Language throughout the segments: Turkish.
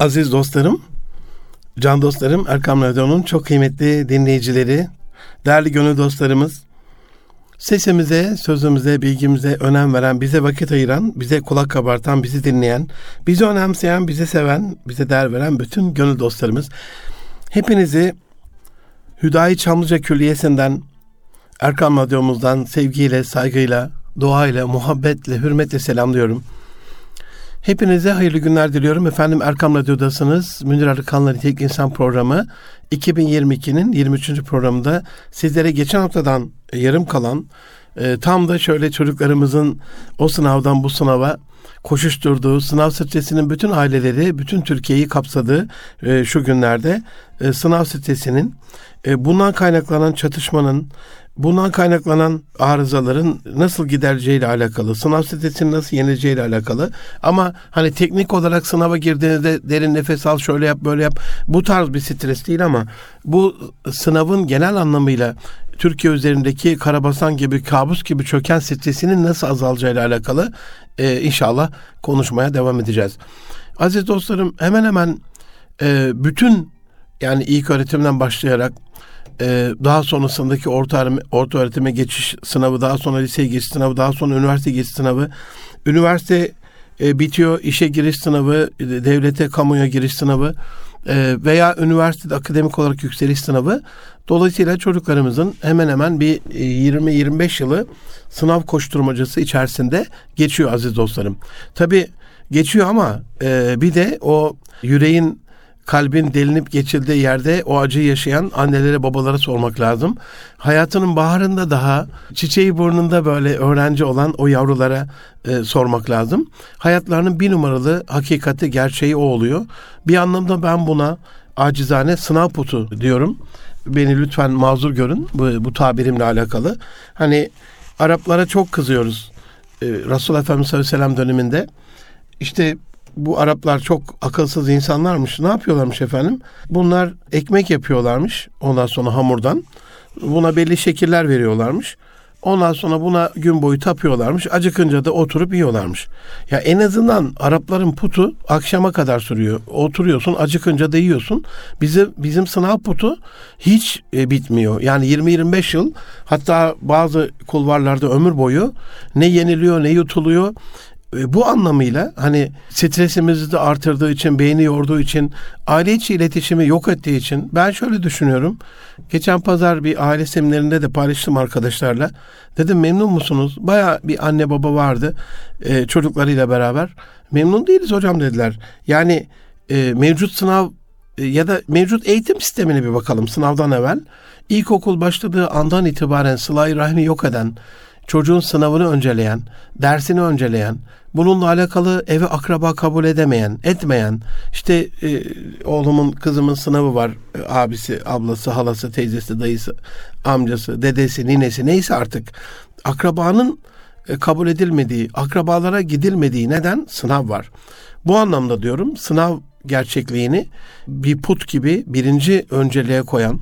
Aziz dostlarım, can dostlarım, Erkam Radyo'nun çok kıymetli dinleyicileri, değerli gönül dostlarımız, sesimize, sözümüze, bilgimize önem veren, bize vakit ayıran, bize kulak kabartan, bizi dinleyen, bizi önemseyen, bizi seven, bize değer veren bütün gönül dostlarımız, hepinizi Hüdayi Çamlıca Külliyesi'nden, Erkam Radyomuzdan sevgiyle, saygıyla, duayla, muhabbetle, hürmetle selamlıyorum. Hepinize hayırlı günler diliyorum. Efendim Erkam Radyo'dasınız. Münir Arıkan'la Nitelik İnsan programı 2022'nin 23. programında sizlere geçen haftadan yarım kalan e, tam da şöyle çocuklarımızın o sınavdan bu sınava koşuşturduğu, sınav stresinin bütün aileleri, bütün Türkiye'yi kapsadığı e, şu günlerde e, sınav stresinin, e, bundan kaynaklanan çatışmanın, bundan kaynaklanan arızaların nasıl gidereceğiyle alakalı, sınav stresinin nasıl yenileceğiyle alakalı. Ama hani teknik olarak sınava girdiğinizde derin nefes al, şöyle yap, böyle yap. Bu tarz bir stres değil ama bu sınavın genel anlamıyla Türkiye üzerindeki karabasan gibi, kabus gibi çöken stresinin nasıl azalacağıyla alakalı e, inşallah konuşmaya devam edeceğiz. Aziz dostlarım hemen hemen e, bütün yani ilk öğretimden başlayarak e, daha sonrasındaki orta, orta öğretime geçiş sınavı, daha sonra liseye geçiş sınavı, daha sonra üniversite geçiş sınavı, üniversite e, bitiyor, işe giriş sınavı, devlete, kamuya giriş sınavı e, veya üniversitede akademik olarak yükseliş sınavı. Dolayısıyla çocuklarımızın hemen hemen bir 20-25 yılı sınav koşturmacası içerisinde geçiyor aziz dostlarım. Tabi geçiyor ama e, bir de o yüreğin kalbin delinip geçildiği yerde o acıyı yaşayan annelere babalara sormak lazım. Hayatının baharında daha çiçeği burnunda böyle öğrenci olan o yavrulara e, sormak lazım. Hayatlarının bir numaralı hakikati gerçeği o oluyor. Bir anlamda ben buna acizane sınav putu diyorum. Beni lütfen mazur görün bu, bu tabirimle alakalı. Hani Araplara çok kızıyoruz. Ee, Resul Efendimiz sallallahu aleyhi ve sellem döneminde işte bu Araplar çok akılsız insanlarmış. Ne yapıyorlarmış efendim? Bunlar ekmek yapıyorlarmış ondan sonra hamurdan. Buna belli şekiller veriyorlarmış. Ondan sonra buna gün boyu tapıyorlarmış. Acıkınca da oturup yiyorlarmış. Ya en azından Arapların putu akşama kadar sürüyor. Oturuyorsun, acıkınca da yiyorsun. Bizim bizim sınav putu hiç e, bitmiyor. Yani 20-25 yıl hatta bazı kulvarlarda ömür boyu ne yeniliyor ne yutuluyor. E, bu anlamıyla hani stresimizi de artırdığı için, beyni yorduğu için, aile içi iletişimi yok ettiği için ben şöyle düşünüyorum. Geçen pazar bir aile seminerinde de paylaştım arkadaşlarla. Dedim memnun musunuz? Baya bir anne baba vardı e, çocuklarıyla beraber. Memnun değiliz hocam dediler. Yani e, mevcut sınav e, ya da mevcut eğitim sistemine bir bakalım sınavdan evvel. İlkokul başladığı andan itibaren sıla rahmi yok eden, çocuğun sınavını önceleyen, dersini önceleyen, bununla alakalı eve akraba kabul edemeyen, etmeyen, işte e, oğlumun, kızımın sınavı var, e, abisi, ablası, halası, teyzesi, dayısı, amcası, dedesi, ninesi neyse artık akrabanın e, kabul edilmediği, akrabalara gidilmediği neden sınav var. Bu anlamda diyorum sınav gerçekliğini bir put gibi birinci önceliğe koyan,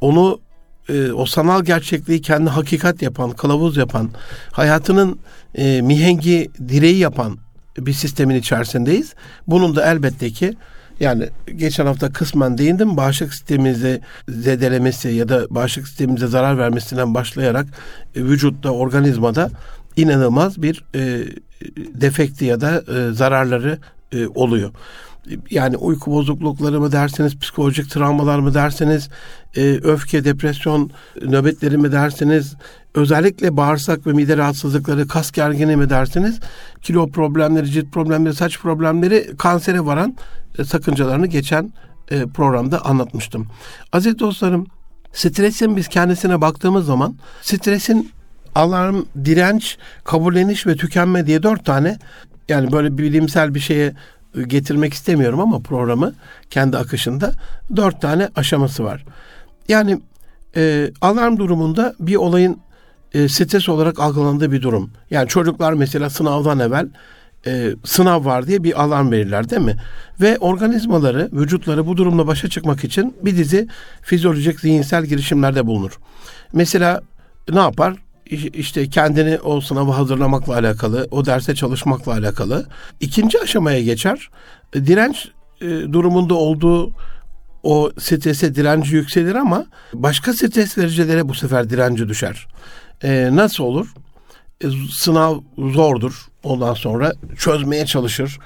onu e, o sanal gerçekliği kendi hakikat yapan, kılavuz yapan, hayatının e, mihengi direği yapan bir sistemin içerisindeyiz. Bunun da elbette ki yani geçen hafta kısmen değindim. Bağışıklık sistemimizi zedelemesi ya da bağışıklık sistemimize zarar vermesinden başlayarak e, vücutta, organizmada inanılmaz bir e, defekti ya da e, zararları e, oluyor yani uyku bozuklukları mı derseniz, psikolojik travmalar mı derseniz, e, öfke, depresyon nöbetleri mi derseniz, özellikle bağırsak ve mide rahatsızlıkları, kas gergini mi derseniz, kilo problemleri, cilt problemleri, saç problemleri kansere varan e, sakıncalarını geçen e, programda anlatmıştım. Aziz dostlarım, stresin biz kendisine baktığımız zaman stresin alarm, direnç, kabulleniş ve tükenme diye dört tane yani böyle bilimsel bir şeye getirmek istemiyorum ama programı kendi akışında dört tane aşaması var. Yani e, alarm durumunda bir olayın e, stres olarak algılandığı bir durum. Yani çocuklar mesela sınavdan evvel e, sınav var diye bir alarm verirler değil mi? Ve organizmaları, vücutları bu durumla başa çıkmak için bir dizi fizyolojik, zihinsel girişimlerde bulunur. Mesela ne yapar? İşte kendini o sınavı hazırlamakla alakalı, o derse çalışmakla alakalı. İkinci aşamaya geçer. Direnç e, durumunda olduğu o strese direnci yükselir ama başka stres vericilere bu sefer direnci düşer. E, nasıl olur? E, sınav zordur. Ondan sonra çözmeye çalışır.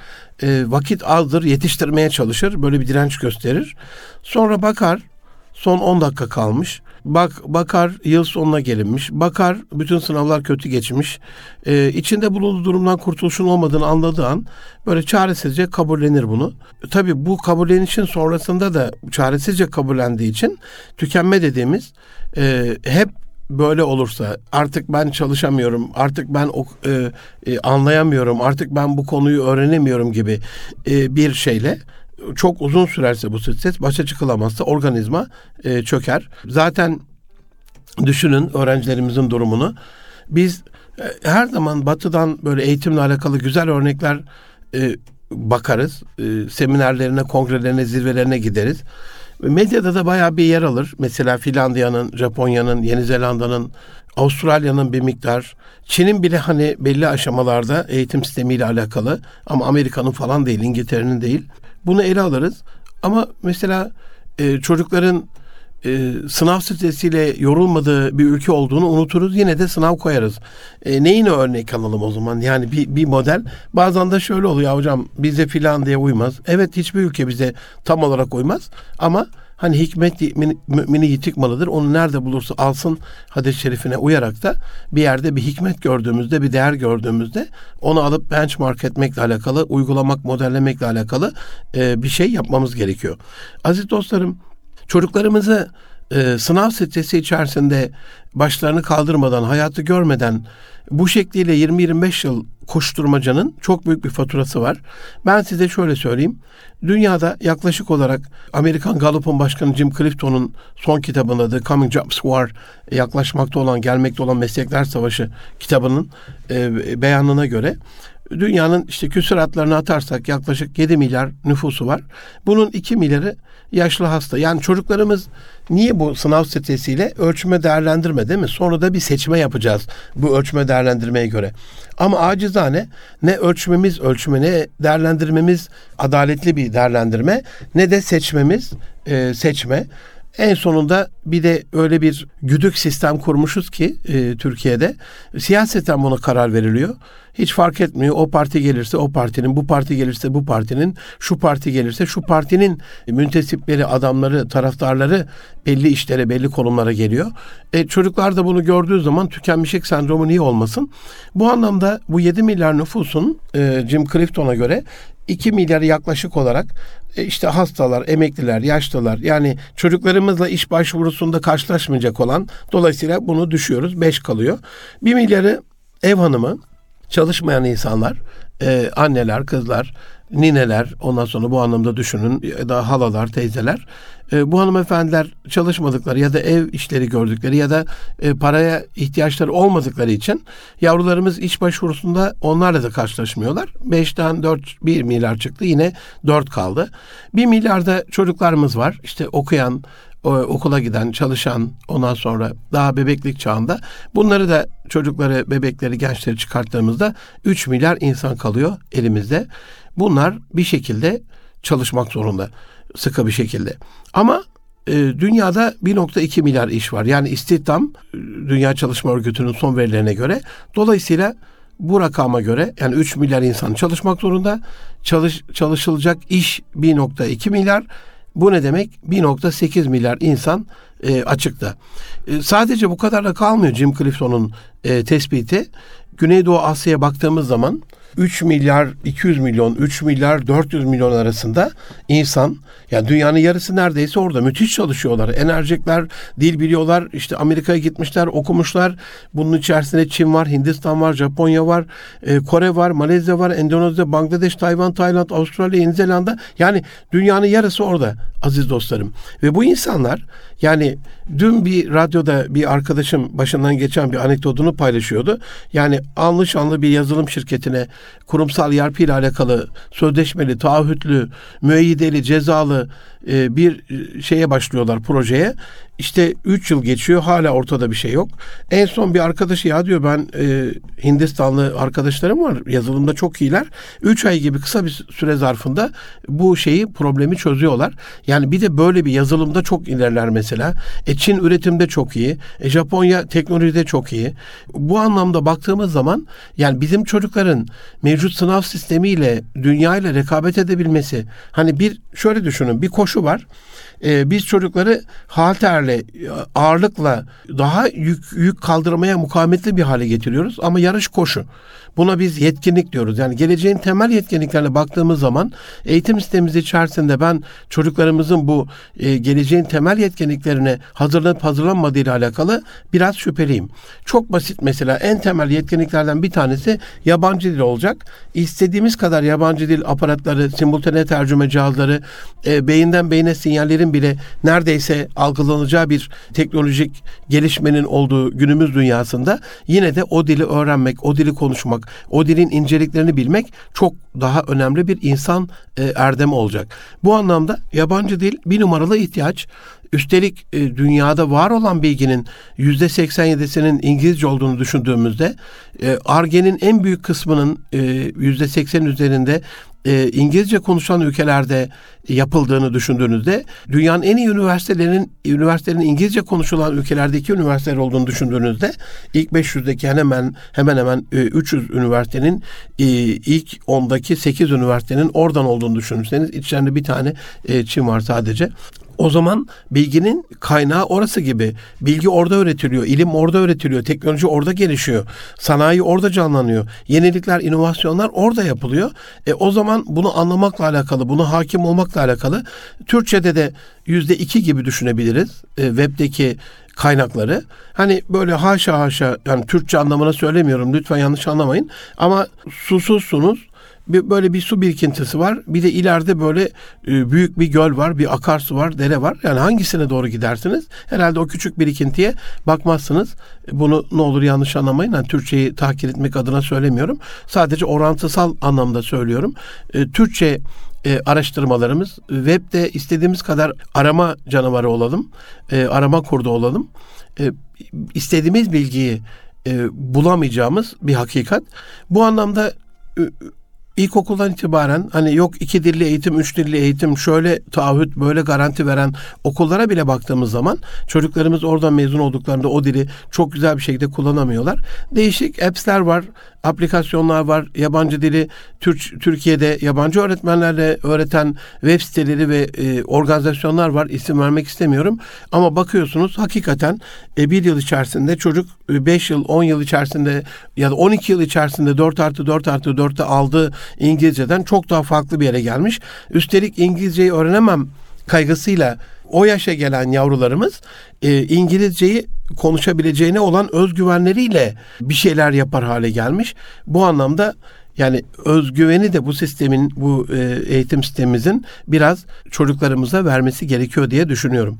E, vakit azdır, yetiştirmeye çalışır. Böyle bir direnç gösterir. Sonra bakar, son 10 dakika kalmış. Bak bakar yıl sonuna gelinmiş. Bakar bütün sınavlar kötü geçmiş. Ee, içinde bulunduğu durumdan kurtuluşun olmadığını anladığı an böyle çaresizce kabullenir bunu. Tabii bu kabullenişin sonrasında da çaresizce kabullendiği için tükenme dediğimiz e, hep böyle olursa artık ben çalışamıyorum, artık ben e, e, anlayamıyorum, artık ben bu konuyu öğrenemiyorum gibi e, bir şeyle çok uzun sürerse bu stres başa çıkılamazsa organizma e, çöker. Zaten düşünün öğrencilerimizin durumunu. Biz e, her zaman batıdan böyle eğitimle alakalı güzel örnekler e, bakarız. E, seminerlerine, kongrelerine, zirvelerine gideriz. Medyada da bayağı bir yer alır. Mesela Finlandiya'nın, Japonya'nın, Yeni Zelanda'nın, Avustralya'nın bir miktar, Çin'in bile hani belli aşamalarda eğitim sistemiyle alakalı ama Amerika'nın falan değil, İngiltere'nin değil. Bunu ele alırız. Ama mesela e, çocukların e, sınav stresiyle yorulmadığı bir ülke olduğunu unuturuz. Yine de sınav koyarız. E, neyine örnek alalım o zaman? Yani bir, bir model. Bazen de şöyle oluyor hocam bize filan diye uymaz. Evet hiçbir ülke bize tam olarak uymaz. Ama hani hikmet mümini yitik malıdır. Onu nerede bulursa alsın hadis-i şerifine uyarak da bir yerde bir hikmet gördüğümüzde, bir değer gördüğümüzde onu alıp benchmark etmekle alakalı, uygulamak, modellemekle alakalı e, bir şey yapmamız gerekiyor. Aziz dostlarım, çocuklarımızı e, sınav stresi içerisinde başlarını kaldırmadan, hayatı görmeden bu şekliyle 20-25 yıl koşturmacanın çok büyük bir faturası var. Ben size şöyle söyleyeyim. Dünyada yaklaşık olarak Amerikan Gallup'un başkanı Jim Clifton'un son kitabında The Coming Jobs War yaklaşmakta olan, gelmekte olan meslekler savaşı kitabının e, beyanına göre dünyanın işte küsuratlarını atarsak yaklaşık 7 milyar nüfusu var. Bunun 2 milyarı yaşlı hasta. Yani çocuklarımız niye bu sınav stresiyle ölçme değerlendirme değil mi? Sonra da bir seçme yapacağız bu ölçme değerlendirmeye göre. Ama acizane ne ölçmemiz ölçme ne değerlendirmemiz adaletli bir değerlendirme ne de seçmemiz e, seçme. En sonunda bir de öyle bir güdük sistem kurmuşuz ki e, Türkiye'de siyaseten buna karar veriliyor. Hiç fark etmiyor. O parti gelirse o partinin, bu parti gelirse bu partinin, şu parti gelirse şu partinin müntesipleri, adamları, taraftarları belli işlere, belli konumlara geliyor. E, çocuklar da bunu gördüğü zaman tükenmişlik sendromu niye olmasın? Bu anlamda bu 7 milyar nüfusun e, Jim Clifton'a göre 2 milyarı yaklaşık olarak işte hastalar, emekliler, yaşlılar yani çocuklarımızla iş başvurusunda karşılaşmayacak olan dolayısıyla bunu düşüyoruz. 5 kalıyor. 1 milyarı ev hanımı, çalışmayan insanlar, e, anneler, kızlar, nineler, ondan sonra bu anlamda düşünün ya da halalar, teyzeler. E, bu hanımefendiler çalışmadıkları ya da ev işleri gördükleri ya da e, paraya ihtiyaçları olmadıkları için yavrularımız iş başvurusunda onlarla da karşılaşmıyorlar. 5'ten 4, 1 milyar çıktı yine 4 kaldı. 1 milyarda çocuklarımız var. İşte okuyan, okula giden, çalışan ondan sonra daha bebeklik çağında bunları da çocukları, bebekleri, gençleri çıkarttığımızda 3 milyar insan kalıyor elimizde. Bunlar bir şekilde çalışmak zorunda. Sıkı bir şekilde. Ama e, dünyada 1.2 milyar iş var. Yani istihdam Dünya Çalışma Örgütü'nün son verilerine göre. Dolayısıyla bu rakama göre yani 3 milyar insan çalışmak zorunda. Çalış, çalışılacak iş 1.2 milyar. Bu ne demek? 1.8 milyar insan e, açıkta. E, sadece bu kadarla kalmıyor Jim Clifton'un e, tespiti. Güneydoğu Asya'ya baktığımız zaman 3 milyar 200 milyon, 3 milyar 400 milyon arasında insan yani dünyanın yarısı neredeyse orada müthiş çalışıyorlar. Enerjikler, dil biliyorlar. İşte Amerika'ya gitmişler, okumuşlar. Bunun içerisinde Çin var, Hindistan var, Japonya var, e, Kore var, Malezya var, Endonezya, Bangladeş, Tayvan, Tayland, Avustralya, Yeni Zelanda. Yani dünyanın yarısı orada aziz dostlarım. Ve bu insanlar yani dün bir radyoda bir arkadaşım başından geçen bir anekdotunu paylaşıyordu. Yani anlı şanlı bir yazılım şirketine kurumsal yarpı ile alakalı sözleşmeli, taahhütlü, müeyyideli, cezalı e, bir şeye başlıyorlar projeye. işte 3 yıl geçiyor hala ortada bir şey yok. En son bir arkadaşı ya diyor ben e, Hindistanlı arkadaşlarım var yazılımda çok iyiler. 3 ay gibi kısa bir süre zarfında bu şeyi problemi çözüyorlar. Yani bir de böyle bir yazılımda çok ilerler mesela. E, Çin üretimde çok iyi. E, Japonya teknolojide çok iyi. Bu anlamda baktığımız zaman yani bizim çocukların mevcut sınav sistemiyle dünya ile rekabet edebilmesi hani bir şöyle düşünün bir koşu var e, biz çocukları halterle, ağırlıkla daha yük, yük kaldırmaya mukavemetli bir hale getiriyoruz. Ama yarış koşu. Buna biz yetkinlik diyoruz. Yani geleceğin temel yetkinliklerine baktığımız zaman eğitim sistemimiz içerisinde ben çocuklarımızın bu e, geleceğin temel yetkinliklerine hazırlanıp hazırlanmadığı ile alakalı biraz şüpheliyim. Çok basit mesela en temel yetkinliklerden bir tanesi yabancı dil olacak. İstediğimiz kadar yabancı dil aparatları, simultane tercüme cihazları, e, beyinden beyine sinyallerin bile neredeyse algılanacağı bir teknolojik gelişmenin olduğu günümüz dünyasında yine de o dili öğrenmek, o dili konuşmak, o dilin inceliklerini bilmek çok daha önemli bir insan e, erdemi olacak. Bu anlamda yabancı dil bir numaralı ihtiyaç. Üstelik e, dünyada var olan bilginin yüzde 87'sinin İngilizce olduğunu düşündüğümüzde Arge'nin e, en büyük kısmının e, yüzde 80 üzerinde e, İngilizce konuşan ülkelerde yapıldığını düşündüğünüzde dünyanın en iyi üniversitelerinin üniversitelerin İngilizce konuşulan ülkelerdeki üniversiteler olduğunu düşündüğünüzde ilk 500'deki hemen hemen hemen 300 üniversitenin ilk 10'daki 8 üniversitenin oradan olduğunu düşünürseniz içlerinde bir tane Çin var sadece. O zaman bilginin kaynağı orası gibi. Bilgi orada öğretiliyor, ilim orada öğretiliyor, teknoloji orada gelişiyor, sanayi orada canlanıyor, yenilikler, inovasyonlar orada yapılıyor. E, o zaman bunu anlamakla alakalı, bunu hakim olmakla alakalı Türkçe'de de yüzde iki gibi düşünebiliriz e, webdeki kaynakları. Hani böyle haşa haşa yani Türkçe anlamına söylemiyorum lütfen yanlış anlamayın ama susuzsunuz bir, böyle bir su birikintisi var. Bir de ileride böyle e, büyük bir göl var, bir akarsu var, dere var. Yani hangisine doğru gidersiniz? Herhalde o küçük birikintiye bakmazsınız. Bunu ne olur yanlış anlamayın. Yani Türkçeyi tahkir etmek adına söylemiyorum. Sadece orantısal anlamda söylüyorum. E, Türkçe e, araştırmalarımız webde istediğimiz kadar arama canavarı olalım, e, arama kurdu olalım. E, istediğimiz bilgiyi e, bulamayacağımız bir hakikat. Bu anlamda ilkokuldan itibaren hani yok iki dilli eğitim, üç dilli eğitim şöyle taahhüt böyle garanti veren okullara bile baktığımız zaman çocuklarımız oradan mezun olduklarında o dili çok güzel bir şekilde kullanamıyorlar. Değişik apps'ler var, aplikasyonlar var. Yabancı dili Türk, Türkiye'de yabancı öğretmenlerle öğreten web siteleri ve e, organizasyonlar var. İsim vermek istemiyorum. Ama bakıyorsunuz hakikaten e, bir yıl içerisinde çocuk 5 e, yıl, 10 yıl içerisinde ya da 12 yıl içerisinde 4 artı 4 artı 4'te aldığı İngilizceden çok daha farklı bir yere gelmiş. Üstelik İngilizceyi öğrenemem kaygısıyla o yaşa gelen yavrularımız e, İngilizceyi konuşabileceğine olan özgüvenleriyle bir şeyler yapar hale gelmiş. Bu anlamda yani özgüveni de bu sistemin, bu e, eğitim sistemimizin biraz çocuklarımıza vermesi gerekiyor diye düşünüyorum.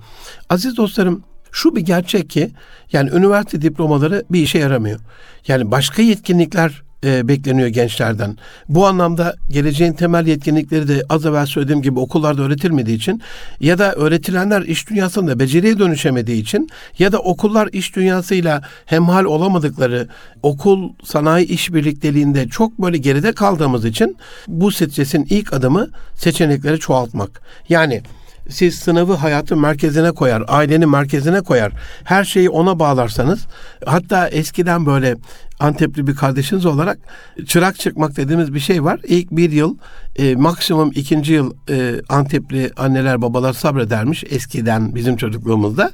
Aziz dostlarım, şu bir gerçek ki yani üniversite diplomaları bir işe yaramıyor. Yani başka yetkinlikler e, bekleniyor gençlerden. Bu anlamda geleceğin temel yetkinlikleri de az evvel söylediğim gibi okullarda öğretilmediği için ya da öğretilenler iş dünyasında beceriye dönüşemediği için ya da okullar iş dünyasıyla hemhal olamadıkları okul sanayi iş birlikteliğinde çok böyle geride kaldığımız için bu stresin ilk adımı seçenekleri çoğaltmak. Yani siz sınavı hayatın merkezine koyar, ailenin merkezine koyar, her şeyi ona bağlarsanız, hatta eskiden böyle Antepli bir kardeşiniz olarak çırak çıkmak dediğimiz bir şey var. İlk bir yıl, e, maksimum ikinci yıl e, Antepli anneler babalar sabredermiş eskiden bizim çocukluğumuzda.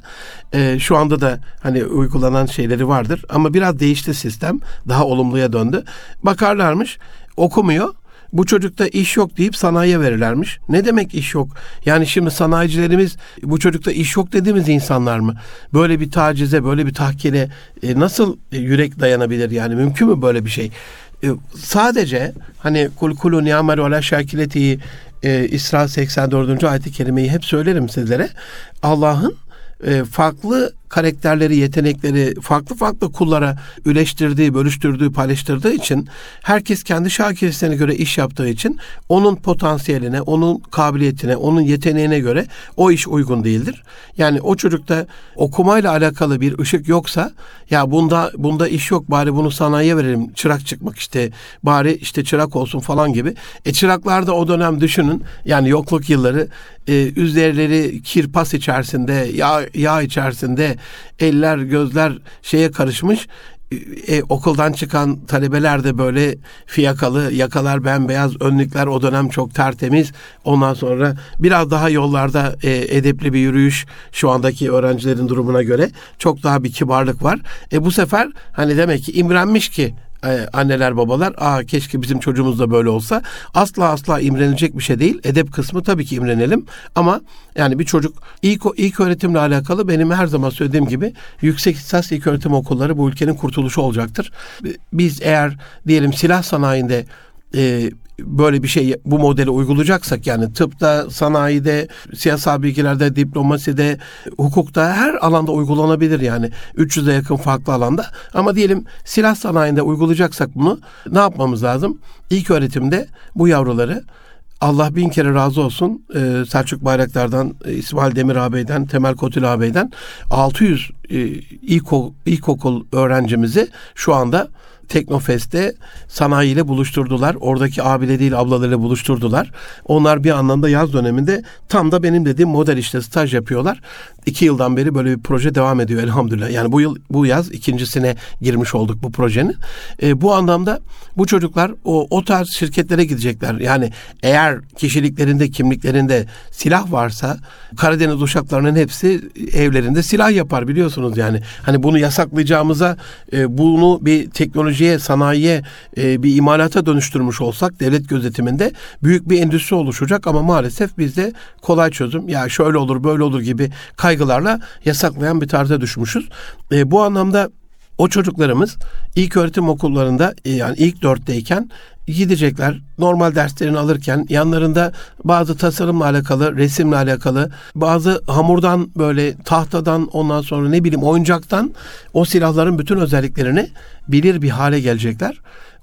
E, şu anda da hani uygulanan şeyleri vardır ama biraz değişti sistem, daha olumluya döndü. Bakarlarmış, okumuyor bu çocukta iş yok deyip sanayiye verirlermiş. Ne demek iş yok? Yani şimdi sanayicilerimiz bu çocukta iş yok dediğimiz insanlar mı? Böyle bir tacize, böyle bir tahkire e, nasıl yürek dayanabilir yani? Mümkün mü böyle bir şey? E, sadece hani kul kulu ni'amel ala şakiletihi e, İsra 84. ayeti kerimeyi hep söylerim sizlere. Allah'ın e, farklı karakterleri, yetenekleri farklı farklı kullara üleştirdiği, bölüştürdüğü, paylaştırdığı için herkes kendi şakiristine göre iş yaptığı için onun potansiyeline, onun kabiliyetine, onun yeteneğine göre o iş uygun değildir. Yani o çocukta okumayla alakalı bir ışık yoksa ya bunda bunda iş yok bari bunu sanayiye verelim çırak çıkmak işte bari işte çırak olsun falan gibi. E çıraklarda o dönem düşünün yani yokluk yılları e, üzerleri kirpas içerisinde yağ, yağ içerisinde eller gözler şeye karışmış e, okuldan çıkan talebeler de böyle fiyakalı, yakalar bembeyaz, önlükler o dönem çok tertemiz. Ondan sonra biraz daha yollarda e, edepli bir yürüyüş şu andaki öğrencilerin durumuna göre çok daha bir kibarlık var. E bu sefer hani demek ki imrenmiş ki e, anneler babalar aa keşke bizim çocuğumuz da böyle olsa asla asla imrenilecek bir şey değil. Edep kısmı tabii ki imrenelim ama yani bir çocuk ilk ilk öğretimle alakalı benim her zaman söylediğim gibi yüksek lisans ilk öğretim okulları bu ülkenin kurtuluşu olacaktır. Biz eğer diyelim silah sanayinde e, böyle bir şey bu modeli uygulayacaksak yani tıpta, sanayide, siyasal bilgilerde, diplomaside, hukukta her alanda uygulanabilir yani 300'e yakın farklı alanda. Ama diyelim silah sanayinde uygulayacaksak bunu ne yapmamız lazım? İlk öğretimde bu yavruları Allah bin kere razı olsun ee, Selçuk Bayraktar'dan, e, İsmail Demir ağabeyden, Temel Kotil ağabeyden 600 e, ilkokul, ilkokul öğrencimizi şu anda Teknofest'te sanayiyle buluşturdular. Oradaki değil ablalarıyla buluşturdular. Onlar bir anlamda yaz döneminde tam da benim dediğim model işte staj yapıyorlar. İki yıldan beri böyle bir proje devam ediyor elhamdülillah. Yani bu yıl bu yaz ikincisine girmiş olduk bu projenin. E, bu anlamda bu çocuklar o, o tarz şirketlere gidecekler. Yani eğer kişiliklerinde, kimliklerinde silah varsa Karadeniz uşaklarının hepsi evlerinde silah yapar biliyorsunuz yani. Hani bunu yasaklayacağımıza e, bunu bir teknolojiye, sanayiye, e, bir imalata dönüştürmüş olsak devlet gözetiminde büyük bir endüstri oluşacak ama maalesef bizde kolay çözüm ya şöyle olur böyle olur gibi kaygılarla yasaklayan bir tarza düşmüşüz. E, bu anlamda o çocuklarımız ilk öğretim okullarında e, yani ilk dörtteyken gidecekler. Normal derslerini alırken yanlarında bazı tasarımla alakalı, resimle alakalı, bazı hamurdan böyle tahtadan ondan sonra ne bileyim oyuncaktan o silahların bütün özelliklerini bilir bir hale gelecekler.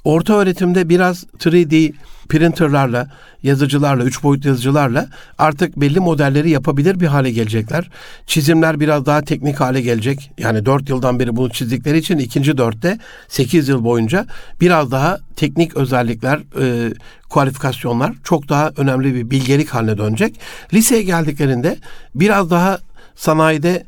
Orta öğretimde biraz 3D printerlarla, yazıcılarla, üç boyutlu yazıcılarla artık belli modelleri yapabilir bir hale gelecekler. Çizimler biraz daha teknik hale gelecek. Yani dört yıldan beri bunu çizdikleri için ikinci dörtte sekiz yıl boyunca biraz daha teknik özellikler, e, kualifikasyonlar çok daha önemli bir bilgelik haline dönecek. Liseye geldiklerinde biraz daha sanayide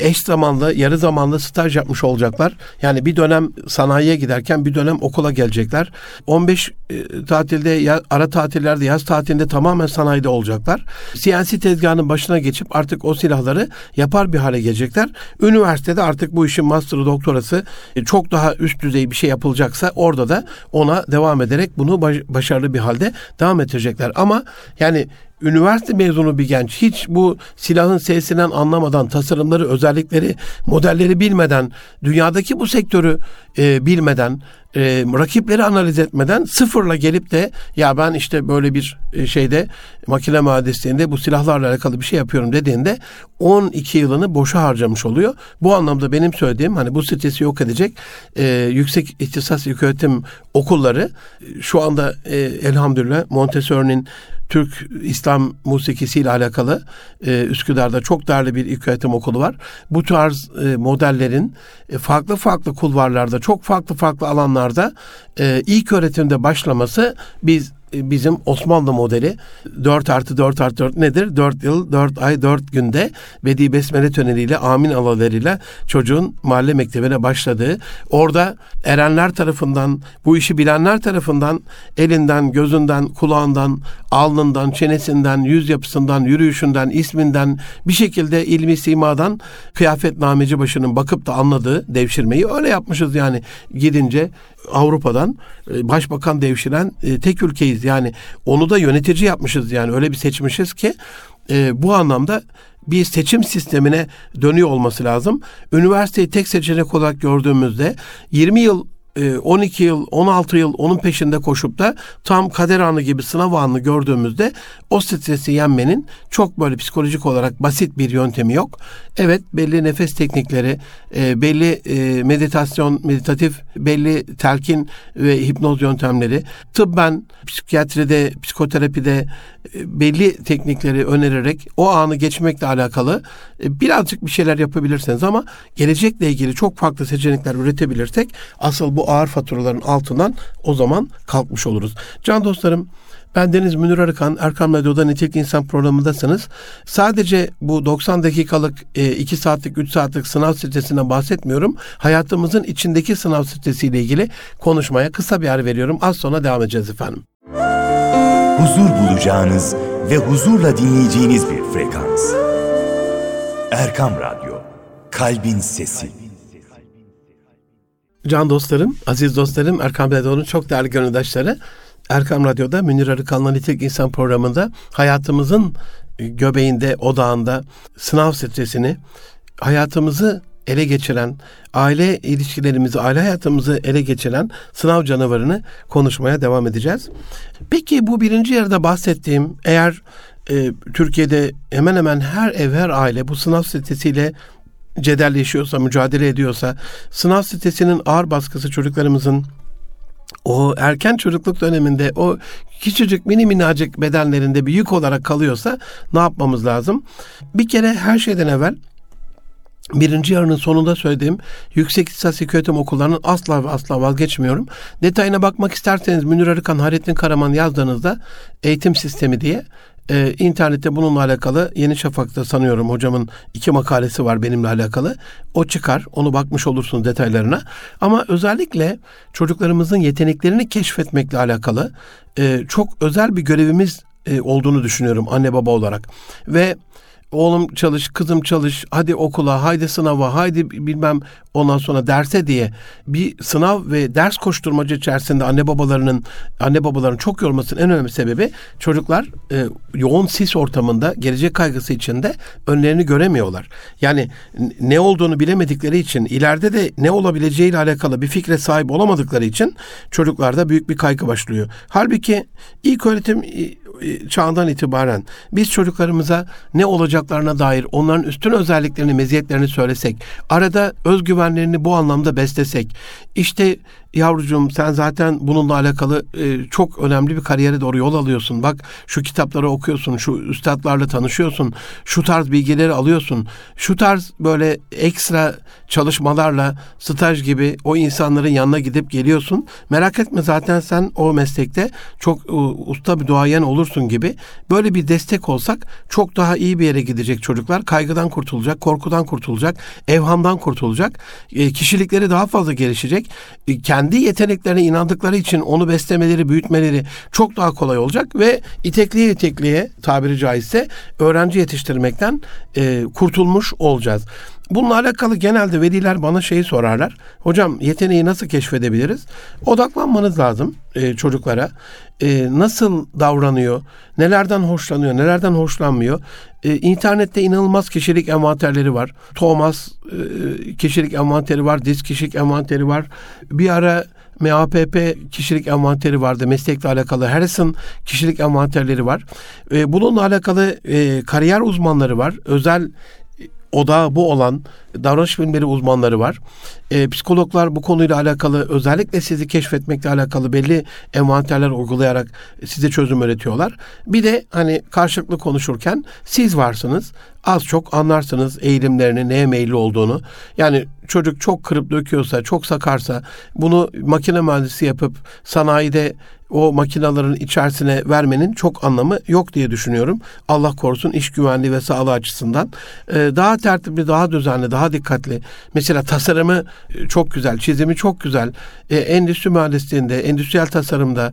eş zamanlı, yarı zamanlı staj yapmış olacaklar. Yani bir dönem sanayiye giderken bir dönem okula gelecekler. 15 e, tatilde, ara tatillerde, yaz tatilinde tamamen sanayide olacaklar. CNC tezgahının başına geçip artık o silahları yapar bir hale gelecekler. Üniversitede artık bu işin master'ı, doktorası e, çok daha üst düzey bir şey yapılacaksa orada da ona devam ederek bunu başarılı bir halde devam edecekler. Ama yani üniversite mezunu bir genç hiç bu silahın sesinden anlamadan tasarımları, özellikleri, modelleri bilmeden, dünyadaki bu sektörü e, bilmeden, e, rakipleri analiz etmeden sıfırla gelip de ya ben işte böyle bir e, şeyde makine mühendisliğinde bu silahlarla alakalı bir şey yapıyorum dediğinde 12 yılını boşa harcamış oluyor. Bu anlamda benim söylediğim hani bu stresi yok edecek e, yüksek ihtisas öğretim okulları şu anda e, elhamdülillah Montessori'nin Türk İslam musikisi ile alakalı e, Üsküdar'da çok değerli bir ilköğretim okulu var. Bu tarz e, modellerin e, farklı farklı kulvarlarda, çok farklı farklı alanlarda e, ilk öğretimde başlaması biz e, bizim Osmanlı modeli 4 artı 4 artı 4 nedir? 4 yıl, 4 ay, 4 günde Vedi Besmele töneliyle, amin alalarıyla çocuğun mahalle mektebine başladığı, orada erenler tarafından, bu işi bilenler tarafından elinden, gözünden, kulağından, alnından, çenesinden, yüz yapısından, yürüyüşünden, isminden bir şekilde ilmi simadan kıyafet nameci başının bakıp da anladığı devşirmeyi öyle yapmışız yani gidince Avrupa'dan e, başbakan devşiren e, tek ülkeyiz. Yani onu da yönetici yapmışız yani öyle bir seçmişiz ki e, bu anlamda bir seçim sistemine dönüyor olması lazım. Üniversiteyi tek seçenek olarak gördüğümüzde 20 yıl 12 e, yıl, 16 yıl onun peşinde koşup da tam kader anı gibi sınav anını gördüğümüzde o stresi yenmenin çok böyle psikolojik olarak basit bir yöntemi yok. Evet belli nefes teknikleri, e, belli e, meditasyon, meditatif, belli telkin ve hipnoz yöntemleri, tıbben, psikiyatride, psikoterapide belli teknikleri önererek o anı geçmekle alakalı birazcık bir şeyler yapabilirsiniz ama gelecekle ilgili çok farklı seçenekler üretebilirsek asıl bu ağır faturaların altından o zaman kalkmış oluruz. Can dostlarım ben Deniz Münir Arıkan, Erkam Radyo'da Nitelik İnsan programındasınız. Sadece bu 90 dakikalık, 2 e, saatlik, 3 saatlik sınav stresinden bahsetmiyorum. Hayatımızın içindeki sınav stresiyle ilgili konuşmaya kısa bir ara veriyorum. Az sonra devam edeceğiz efendim. Huzur bulacağınız ve huzurla dinleyeceğiniz bir frekans. Erkam Radyo, Kalbin Sesi. Can dostlarım, aziz dostlarım, Erkam Radyo'nun çok değerli gönüldaşları. Erkam Radyo'da Münir Arıkan'la Nitek İnsan programında hayatımızın göbeğinde, odağında sınav stresini, hayatımızı ele geçiren, aile ilişkilerimizi, aile hayatımızı ele geçiren sınav canavarını konuşmaya devam edeceğiz. Peki bu birinci yarıda bahsettiğim eğer e, Türkiye'de hemen hemen her ev, her aile bu sınav stresiyle cedelleşiyorsa, mücadele ediyorsa, sınav stresinin ağır baskısı çocuklarımızın o erken çocukluk döneminde o küçücük mini minacık bedenlerinde bir yük olarak kalıyorsa ne yapmamız lazım? Bir kere her şeyden evvel birinci yarının sonunda söylediğim yüksek lisans yönetim okullarının asla ve asla vazgeçmiyorum. Detayına bakmak isterseniz Münir Arıkan, Hayrettin Karaman yazdığınızda eğitim sistemi diye e, internette bununla alakalı Yeni Şafak'ta sanıyorum hocamın iki makalesi var benimle alakalı. O çıkar. Onu bakmış olursunuz detaylarına. Ama özellikle çocuklarımızın yeteneklerini keşfetmekle alakalı e, çok özel bir görevimiz e, olduğunu düşünüyorum anne baba olarak. Ve oğlum çalış, kızım çalış, hadi okula, haydi sınava, haydi bilmem ondan sonra derse diye bir sınav ve ders koşturmacı içerisinde anne babalarının anne babaların çok yormasının en önemli sebebi çocuklar e, yoğun sis ortamında gelecek kaygısı içinde önlerini göremiyorlar. Yani ne olduğunu bilemedikleri için ileride de ne olabileceğiyle alakalı bir fikre sahip olamadıkları için çocuklarda büyük bir kaygı başlıyor. Halbuki ilk öğretim çağından itibaren biz çocuklarımıza ne olacaklarına dair onların üstün özelliklerini, meziyetlerini söylesek, arada özgüvenlerini bu anlamda beslesek, işte yavrucuğum sen zaten bununla alakalı e, çok önemli bir kariyere doğru yol alıyorsun. Bak şu kitapları okuyorsun, şu üstadlarla tanışıyorsun, şu tarz bilgileri alıyorsun. Şu tarz böyle ekstra çalışmalarla staj gibi o insanların yanına gidip geliyorsun. Merak etme zaten sen o meslekte çok e, usta bir duayen olursun gibi. Böyle bir destek olsak çok daha iyi bir yere gidecek çocuklar. Kaygıdan kurtulacak, korkudan kurtulacak, evhamdan kurtulacak. E, kişilikleri daha fazla gelişecek. E, kendi kendi yeteneklerine inandıkları için onu beslemeleri, büyütmeleri çok daha kolay olacak ve itekliye itekliye tabiri caizse öğrenci yetiştirmekten e, kurtulmuş olacağız. Bununla alakalı genelde veliler bana şeyi sorarlar. Hocam yeteneği nasıl keşfedebiliriz? Odaklanmanız lazım e, çocuklara. E, nasıl davranıyor? Nelerden hoşlanıyor? Nelerden hoşlanmıyor? E, internette inanılmaz kişilik envanterleri var. Thomas e, kişilik envanteri var. Diz kişilik envanteri var. Bir ara MAPP kişilik envanteri vardı. Meslekle alakalı Harrison kişilik envanterleri var. E, bununla alakalı e, kariyer uzmanları var. Özel odağı bu olan davranış bilimleri uzmanları var. E, psikologlar bu konuyla alakalı özellikle sizi keşfetmekle alakalı belli envanterler uygulayarak size çözüm öğretiyorlar. Bir de hani karşılıklı konuşurken siz varsınız. Az çok anlarsınız eğilimlerini, neye meyilli olduğunu. Yani çocuk çok kırıp döküyorsa, çok sakarsa bunu makine mühendisi yapıp sanayide o makinaların içerisine vermenin çok anlamı yok diye düşünüyorum. Allah korusun iş güvenliği ve sağlığı açısından. Ee, daha tertipli, daha düzenli, daha dikkatli. Mesela tasarımı e, çok güzel, çizimi çok güzel. Ee, endüstri mühendisliğinde, endüstriyel tasarımda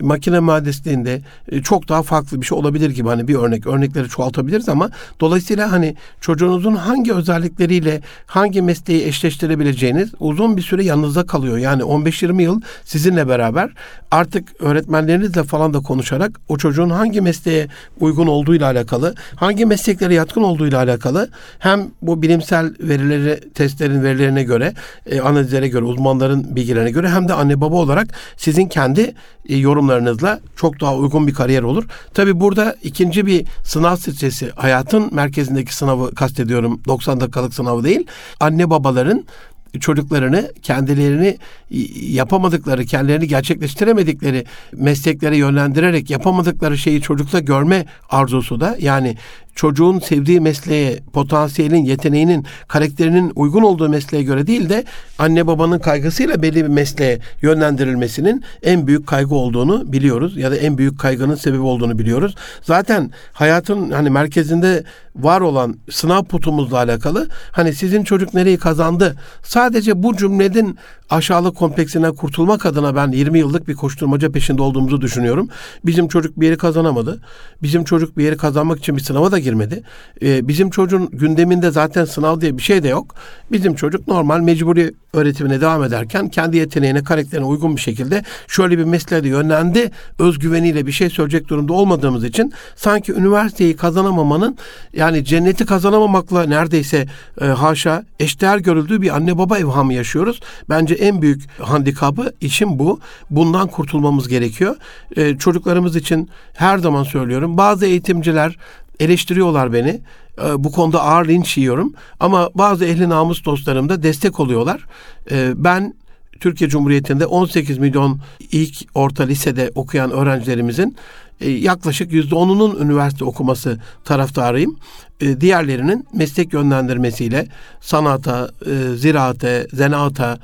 makine mühendisliğinde e, çok daha farklı bir şey olabilir gibi hani bir örnek örnekleri çoğaltabiliriz ama dolayısıyla hani çocuğunuzun hangi özellikleriyle hangi mesleği eşleştirebileceğiniz uzun bir süre yanınızda kalıyor. Yani 15-20 yıl sizinle beraber artık öğretmenlerinizle falan da konuşarak o çocuğun hangi mesleğe uygun olduğuyla alakalı, hangi mesleklere yatkın olduğuyla alakalı hem bu bilimsel verileri, testlerin verilerine göre, e, analizlere göre, uzmanların bilgilerine göre hem de anne baba olarak sizin kendi yorumlarınızla çok daha uygun bir kariyer olur. Tabi burada ikinci bir sınav stresi, hayatın merkezindeki sınavı kastediyorum. 90 dakikalık sınavı değil. Anne babaların çocuklarını kendilerini yapamadıkları, kendilerini gerçekleştiremedikleri mesleklere yönlendirerek yapamadıkları şeyi çocukta görme arzusu da yani çocuğun sevdiği mesleğe, potansiyelin, yeteneğinin, karakterinin uygun olduğu mesleğe göre değil de anne babanın kaygısıyla belli bir mesleğe yönlendirilmesinin en büyük kaygı olduğunu biliyoruz ya da en büyük kaygının sebebi olduğunu biliyoruz. Zaten hayatın hani merkezinde var olan sınav putumuzla alakalı hani sizin çocuk nereyi kazandı sadece bu cümlenin aşağılık kompleksinden kurtulmak adına ben 20 yıllık bir koşturmaca peşinde olduğumuzu düşünüyorum. Bizim çocuk bir yeri kazanamadı. Bizim çocuk bir yeri kazanmak için bir sınava da girmedi. Ee, bizim çocuğun gündeminde zaten sınav diye bir şey de yok. Bizim çocuk normal mecburi öğretimine devam ederken kendi yeteneğine, karakterine uygun bir şekilde şöyle bir mesleğe de yönlendi. Özgüveniyle bir şey söyleyecek durumda olmadığımız için sanki üniversiteyi kazanamamanın yani cenneti kazanamamakla neredeyse e, haşa eşdeğer görüldüğü bir anne baba evhamı yaşıyoruz. Bence en büyük handikapı için bu. Bundan kurtulmamız gerekiyor. E, çocuklarımız için her zaman söylüyorum. Bazı eğitimciler eleştiriyorlar beni. E, bu konuda ağır linç yiyorum. Ama bazı ehli namus dostlarım da destek oluyorlar. E, ben Türkiye Cumhuriyeti'nde 18 milyon ilk orta lisede okuyan öğrencilerimizin e, yaklaşık %10'unun üniversite okuması taraftarıyım. E, diğerlerinin meslek yönlendirmesiyle sanata, e, ziraate, zanaata,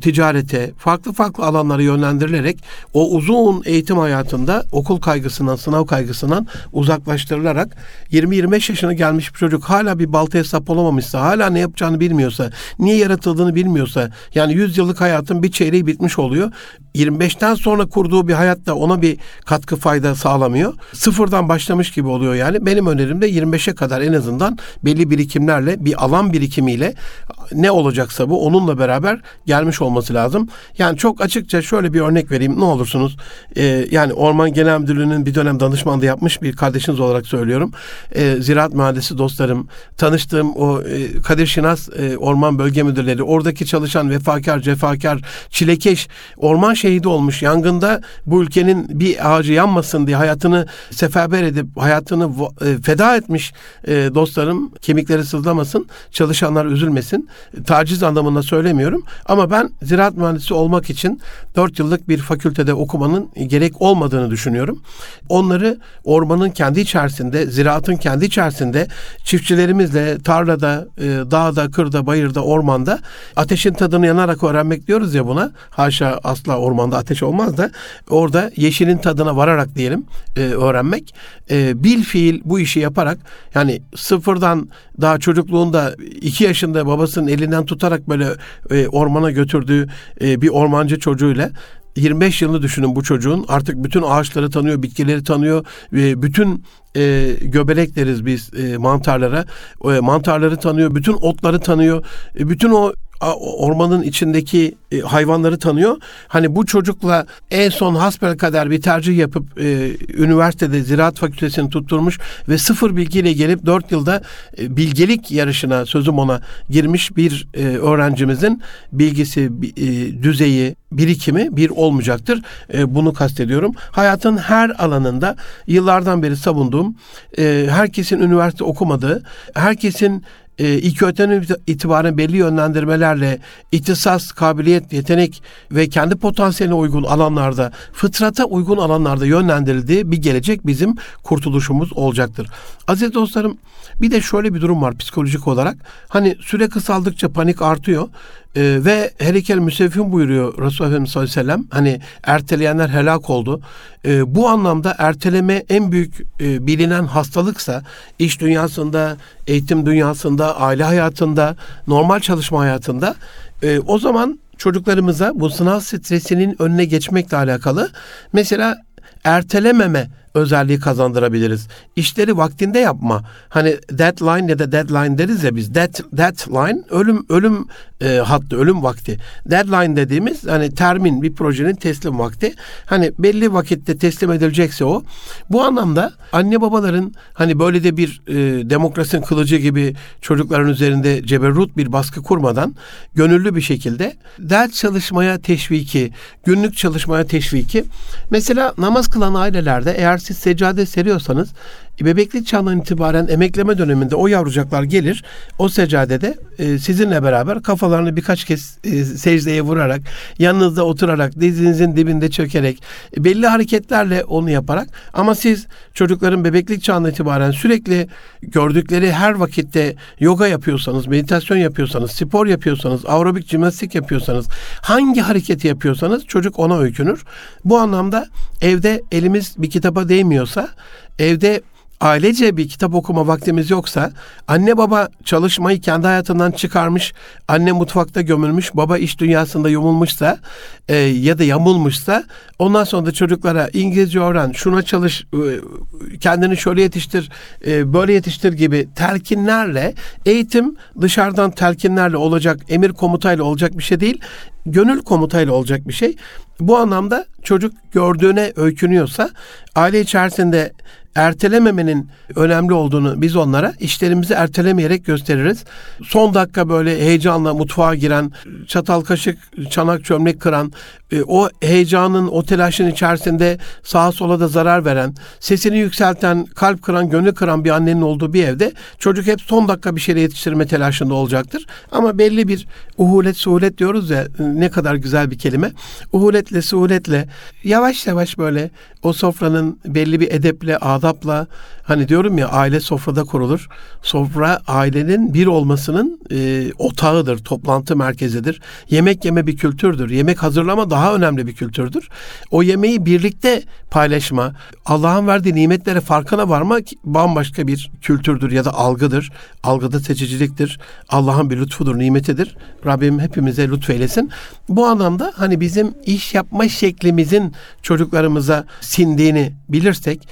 ticarete, farklı farklı alanlara yönlendirilerek o uzun eğitim hayatında okul kaygısından, sınav kaygısından uzaklaştırılarak 20-25 yaşına gelmiş bir çocuk hala bir baltaya sap olamamışsa, hala ne yapacağını bilmiyorsa, niye yaratıldığını bilmiyorsa, yani 100 yıllık hayatın bir çeyreği bitmiş oluyor. 25'ten sonra kurduğu bir hayatta ona bir katkı fayda sağlamıyor. Sıfırdan başlamış gibi oluyor yani. Benim önerim de 25'e kadar en azından belli birikimlerle, bir alan birikimiyle ne olacaksa bu onunla beraber gelmiş olması lazım. Yani çok açıkça şöyle bir örnek vereyim ne olursunuz. Ee, yani Orman Genel Müdürlüğü'nün bir dönem danışmanlığı yapmış bir kardeşiniz olarak söylüyorum. Ee, ziraat mühendisi dostlarım, tanıştığım o e, Kadir Şinas e, Orman Bölge Müdürleri, oradaki çalışan vefakar, cefakar, çilekeş, orman şehidi olmuş. Yangında bu ülkenin bir ağacı yanmasın diye hayatını seferber edip hayatını e, feda etmiş e, dostlarım kemikleri sızlamasın, çalışanlar üzülmesin. Taciz anlamında söylemiyorum ama ben ziraat mühendisi olmak için 4 yıllık bir fakültede okumanın gerek olmadığını düşünüyorum. Onları ormanın kendi içerisinde, ziraatın kendi içerisinde çiftçilerimizle tarlada, e, dağda, kırda, bayırda, ormanda ateşin tadını yanarak öğrenmek diyoruz ya buna. Haşa asla ormanda ateş olmaz da orada yeşilin tadına vararak diyelim e, öğrenmek. E, bil fiil bu işi yaparak yani sıfırdan daha çocukluğunda iki yaşında babasının elinden tutarak böyle ormana götürdüğü e, bir ormancı çocuğuyla 25 yılını düşünün bu çocuğun. Artık bütün ağaçları tanıyor, bitkileri tanıyor, e, bütün e, göbelek deriz biz e, mantarlara, e, mantarları tanıyor, bütün otları tanıyor, e, bütün o ormanın içindeki e, hayvanları tanıyor. Hani bu çocukla en son hasbel kadar bir tercih yapıp e, üniversitede ziraat fakültesini tutturmuş ve sıfır bilgiyle gelip dört yılda e, bilgelik yarışına sözüm ona girmiş bir e, öğrencimizin bilgisi, e, düzeyi, birikimi bir olmayacaktır. E, bunu kastediyorum. Hayatın her alanında yıllardan beri savunduğum, e, herkesin üniversite okumadığı, herkesin e, ilk öğretim itibaren belli yönlendirmelerle ihtisas, kabiliyet, yetenek ve kendi potansiyeline uygun alanlarda, fıtrata uygun alanlarda yönlendirildiği bir gelecek bizim kurtuluşumuz olacaktır. Aziz dostlarım bir de şöyle bir durum var psikolojik olarak. Hani süre kısaldıkça panik artıyor. Ee, ve herikel müsevvim buyuruyor Resulullah Efendimiz sallallahu aleyhi ve sellem. Hani erteleyenler helak oldu. Ee, bu anlamda erteleme en büyük e, bilinen hastalıksa iş dünyasında, eğitim dünyasında, aile hayatında, normal çalışma hayatında e, o zaman çocuklarımıza bu sınav stresinin önüne geçmekle alakalı mesela ertelememe özelliği kazandırabiliriz. İşleri vaktinde yapma. Hani deadline ya da deadline deriz ya biz. Dead, deadline ölüm ölüm e, hattı, ölüm vakti. Deadline dediğimiz hani termin bir projenin teslim vakti. Hani belli vakitte teslim edilecekse o. Bu anlamda anne babaların hani böyle de bir e, demokrasinin kılıcı gibi çocukların üzerinde ceberrut bir baskı kurmadan gönüllü bir şekilde ders çalışmaya teşviki, günlük çalışmaya teşviki. Mesela namaz kılan ailelerde eğer siz seccade seriyorsanız bebeklik çağından itibaren emekleme döneminde o yavrucaklar gelir. O seccadede e, sizinle beraber kafalarını birkaç kez e, secdeye vurarak, yanınızda oturarak, dizinizin dibinde çökerek, e, belli hareketlerle onu yaparak ama siz çocukların bebeklik çağından itibaren sürekli gördükleri her vakitte yoga yapıyorsanız, meditasyon yapıyorsanız, spor yapıyorsanız, aerobik jimnastik yapıyorsanız, hangi hareketi yapıyorsanız çocuk ona öykünür. Bu anlamda evde elimiz bir kitaba değmiyorsa, evde ailece bir kitap okuma vaktimiz yoksa, anne baba çalışmayı kendi hayatından çıkarmış, anne mutfakta gömülmüş, baba iş dünyasında yumulmuşsa e, ya da yamulmuşsa, ondan sonra da çocuklara İngilizce öğren, şuna çalış, e, kendini şöyle yetiştir, e, böyle yetiştir gibi telkinlerle, eğitim dışarıdan telkinlerle olacak, emir komutayla olacak bir şey değil, gönül komutayla olacak bir şey. Bu anlamda çocuk gördüğüne öykünüyorsa aile içerisinde ertelememenin önemli olduğunu biz onlara işlerimizi ertelemeyerek gösteririz. Son dakika böyle heyecanla mutfağa giren, çatal kaşık, çanak çömlek kıran, e, o heyecanın, o telaşın içerisinde sağa sola da zarar veren, sesini yükselten, kalp kıran, gönül kıran bir annenin olduğu bir evde çocuk hep son dakika bir şeyle yetiştirme telaşında olacaktır. Ama belli bir uhulet, suhulet diyoruz ya ne kadar güzel bir kelime. Uhuletle, suhuletle yavaş yavaş böyle o sofranın belli bir edeple, adapla hani diyorum ya aile sofrada kurulur. Sofra ailenin bir olmasının e, otağıdır, toplantı merkezidir. Yemek yeme bir kültürdür. Yemek hazırlama daha önemli bir kültürdür. O yemeği birlikte paylaşma, Allah'ın verdiği nimetlere farkına varmak bambaşka bir kültürdür ya da algıdır. Algıda seçiciliktir. Allah'ın bir lütfudur, nimetidir. Rabbim hepimize lütfeylesin. Bu anlamda hani bizim iş yapma şeklimizin çocuklarımıza sindiğini bilirsek,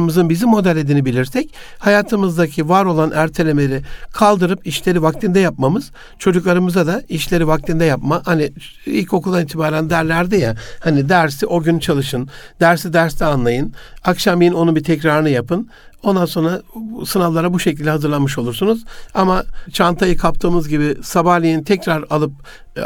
çocuklarımızın bizi model edini bilirsek, hayatımızdaki var olan ertelemeleri kaldırıp işleri vaktinde yapmamız, çocuklarımıza da işleri vaktinde yapma. Hani ilkokuldan itibaren derlerdi ya, hani dersi o gün çalışın, dersi derste anlayın, akşamleyin onun bir tekrarını yapın. Ondan sonra sınavlara bu şekilde hazırlanmış olursunuz. Ama çantayı kaptığımız gibi sabahleyin tekrar alıp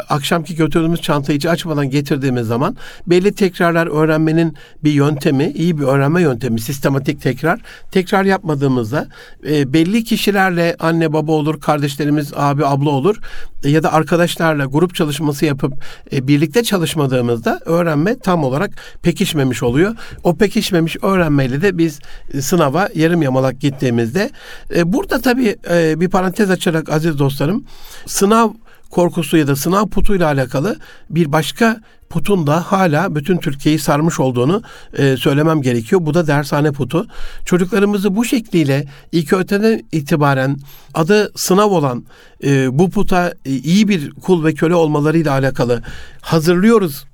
akşamki götürdüğümüz çantayı hiç açmadan getirdiğimiz zaman belli tekrarlar öğrenmenin bir yöntemi, iyi bir öğrenme yöntemi, sistematik tekrar. Tekrar yapmadığımızda e, belli kişilerle anne baba olur, kardeşlerimiz abi abla olur e, ya da arkadaşlarla grup çalışması yapıp e, birlikte çalışmadığımızda öğrenme tam olarak pekişmemiş oluyor. O pekişmemiş öğrenmeyle de biz e, sınava yarım yamalak gittiğimizde e, burada tabii e, bir parantez açarak aziz dostlarım sınav korkusu ya da sınav putuyla alakalı bir başka putun da hala bütün Türkiye'yi sarmış olduğunu e, söylemem gerekiyor. Bu da dershane putu. Çocuklarımızı bu şekliyle ilk öteden itibaren adı sınav olan e, bu puta e, iyi bir kul ve köle olmalarıyla alakalı hazırlıyoruz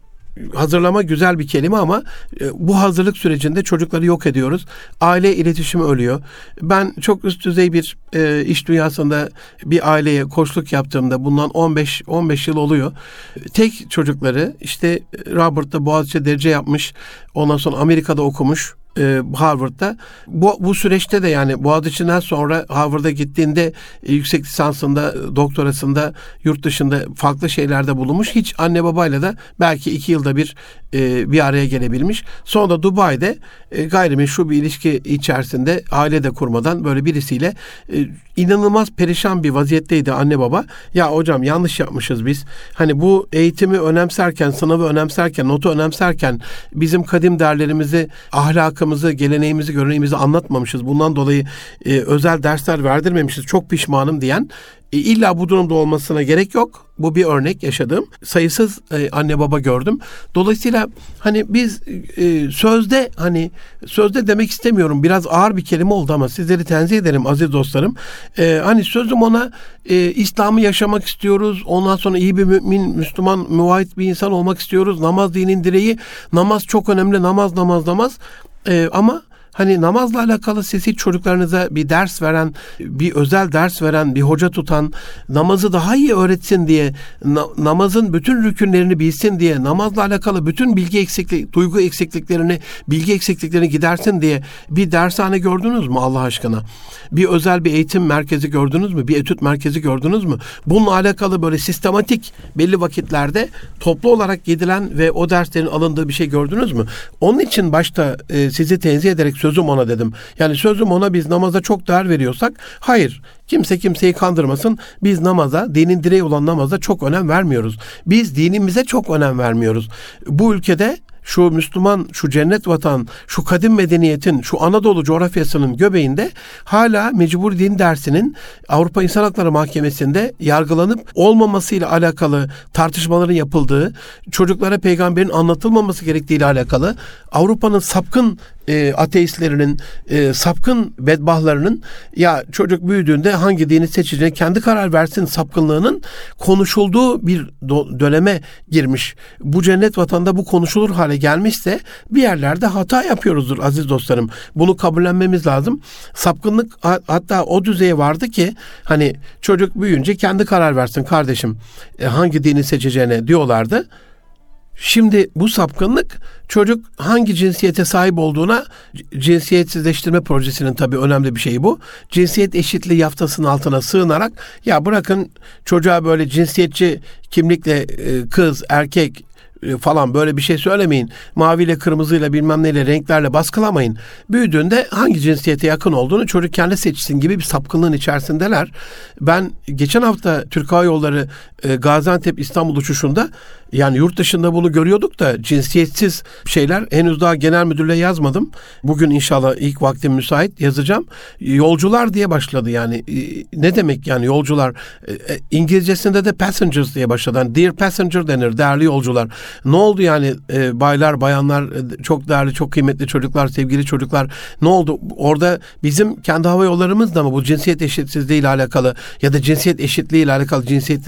hazırlama güzel bir kelime ama e, bu hazırlık sürecinde çocukları yok ediyoruz. Aile iletişimi ölüyor. Ben çok üst düzey bir e, iş dünyasında bir aileye koçluk yaptığımda bundan 15 15 yıl oluyor. Tek çocukları işte Robert'ta Boğaziçi derece yapmış. Ondan sonra Amerika'da okumuş e, Harvard'da. Bu, bu süreçte de yani Boğaziçi'nden sonra Harvard'a gittiğinde e, yüksek lisansında, doktorasında, yurt dışında farklı şeylerde bulunmuş. Hiç anne babayla da belki iki yılda bir e, bir araya gelebilmiş. Sonra da Dubai'de e, gayrimeşru bir ilişki içerisinde aile de kurmadan böyle birisiyle e, inanılmaz perişan bir vaziyetteydi anne baba. Ya hocam yanlış yapmışız biz. Hani bu eğitimi önemserken, sınavı önemserken, notu önemserken bizim kadim değerlerimizi, ahlakımızı, geleneğimizi, göreneğimizi anlatmamışız. Bundan dolayı e, özel dersler verdirmemişiz. Çok pişmanım diyen E, illa bu durumda olmasına gerek yok. Bu bir örnek yaşadığım. Sayısız e, anne baba gördüm. Dolayısıyla hani biz e, sözde hani sözde demek istemiyorum. Biraz ağır bir kelime oldu ama sizleri tenzih ederim aziz dostlarım. E, hani sözüm ona İslam'ı yaşamak istiyoruz. Ondan sonra iyi bir mümin, Müslüman, müvahit bir insan olmak istiyoruz. Namaz dinin direği. Namaz çok önemli. Namaz, namaz, namaz. Ama Hani namazla alakalı siz çocuklarınıza bir ders veren, bir özel ders veren, bir hoca tutan, namazı daha iyi öğretsin diye, na- namazın bütün rükünlerini bilsin diye, namazla alakalı bütün bilgi eksiklik, duygu eksikliklerini, bilgi eksikliklerini gidersin diye bir dershane gördünüz mü Allah aşkına? Bir özel bir eğitim merkezi gördünüz mü? Bir etüt merkezi gördünüz mü? Bununla alakalı böyle sistematik belli vakitlerde toplu olarak gidilen ve o derslerin alındığı bir şey gördünüz mü? Onun için başta e, sizi tenzih ederek sözüm ona dedim. Yani sözüm ona biz namaza çok değer veriyorsak hayır. Kimse kimseyi kandırmasın. Biz namaza, dinin direği olan namaza çok önem vermiyoruz. Biz dinimize çok önem vermiyoruz. Bu ülkede şu Müslüman, şu cennet vatan, şu kadim medeniyetin, şu Anadolu coğrafyasının göbeğinde hala mecbur din dersinin Avrupa İnsan Hakları Mahkemesi'nde yargılanıp olmamasıyla alakalı tartışmaların yapıldığı, çocuklara peygamberin anlatılmaması gerektiği ile alakalı Avrupa'nın sapkın e, ateistlerinin, e, sapkın bedbahlarının ya çocuk büyüdüğünde hangi dini seçeceğine kendi karar versin sapkınlığının konuşulduğu bir döneme girmiş. Bu cennet vatanda bu konuşulur hale gelmişse bir yerlerde hata yapıyoruzdur aziz dostlarım. Bunu kabullenmemiz lazım. Sapkınlık hatta o düzeye vardı ki hani çocuk büyüyünce kendi karar versin kardeşim e, hangi dini seçeceğine diyorlardı. Şimdi bu sapkınlık çocuk hangi cinsiyete sahip olduğuna cinsiyetsizleştirme projesinin tabii önemli bir şeyi bu. Cinsiyet eşitliği yaftasının altına sığınarak ya bırakın çocuğa böyle cinsiyetçi kimlikle e, kız, erkek, falan böyle bir şey söylemeyin. Maviyle kırmızıyla bilmem neyle renklerle baskılamayın. Büyüdüğünde hangi cinsiyete yakın olduğunu çocuk kendi seçsin gibi bir sapkınlığın içerisindeler. Ben geçen hafta Türk Hava Yolları e, Gaziantep İstanbul uçuşunda yani yurt dışında bunu görüyorduk da cinsiyetsiz şeyler henüz daha genel müdürlüğe yazmadım. Bugün inşallah ilk vaktim müsait yazacağım. Yolcular diye başladı yani. E, ne demek yani yolcular? İngilizcesinde de passengers diye başladı. Yani dear passenger denir. Değerli yolcular. Ne oldu yani e, baylar, bayanlar, e, çok değerli, çok kıymetli çocuklar, sevgili çocuklar. Ne oldu? Orada bizim kendi hava yollarımız da mı bu cinsiyet eşitsizliği ile alakalı ya da cinsiyet eşitliği ile alakalı cinsiyet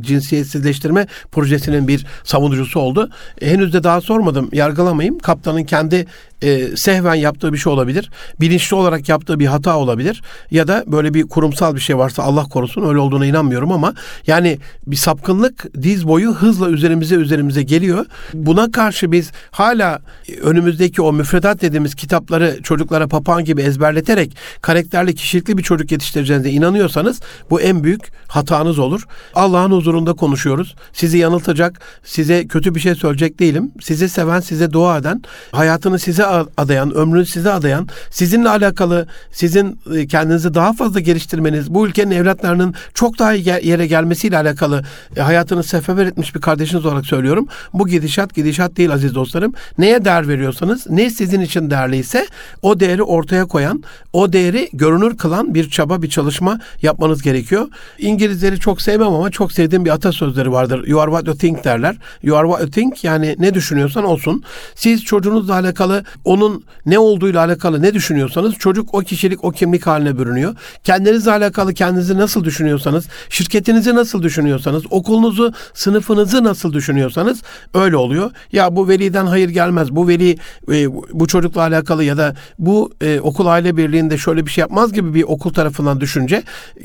cinsiyetsizleştirme projesinin bir savunucusu oldu. E, henüz de daha sormadım. Yargılamayayım. Kaptanın kendi e, sehven yaptığı bir şey olabilir. Bilinçli olarak yaptığı bir hata olabilir. Ya da böyle bir kurumsal bir şey varsa Allah korusun öyle olduğuna inanmıyorum ama yani bir sapkınlık diz boyu hızla üzerimize üzerimize geliyor. Buna karşı biz hala önümüzdeki o müfredat dediğimiz kitapları çocuklara papağan gibi ezberleterek karakterli kişilikli bir çocuk yetiştireceğinize inanıyorsanız bu en büyük hatanız olur. Allah'ın huzurunda konuşuyoruz. Sizi yanıltacak, size kötü bir şey söyleyecek değilim. Sizi seven, size dua eden, hayatını size adayan, ömrünü size adayan, sizinle alakalı sizin e, kendinizi daha fazla geliştirmeniz, bu ülkenin evlatlarının çok daha iyi yere gelmesiyle alakalı e, hayatını seferber etmiş bir kardeşiniz olarak söylüyorum. Bu gidişat gidişat değil aziz dostlarım. Neye değer veriyorsanız, ne sizin için değerliyse o değeri ortaya koyan, o değeri görünür kılan bir çaba, bir çalışma yapmanız gerekiyor. İngilizleri çok sevmem ama çok sevdiğim bir atasözleri vardır. You are what you think derler. You are what you think yani ne düşünüyorsan olsun. Siz çocuğunuzla alakalı onun ne olduğuyla alakalı ne düşünüyorsanız çocuk o kişilik o kimlik haline bürünüyor. Kendinizle alakalı kendinizi nasıl düşünüyorsanız, şirketinizi nasıl düşünüyorsanız, okulunuzu, sınıfınızı nasıl düşünüyorsanız öyle oluyor. Ya bu veliden hayır gelmez. Bu veli e, bu çocukla alakalı ya da bu e, okul aile birliğinde şöyle bir şey yapmaz gibi bir okul tarafından düşünce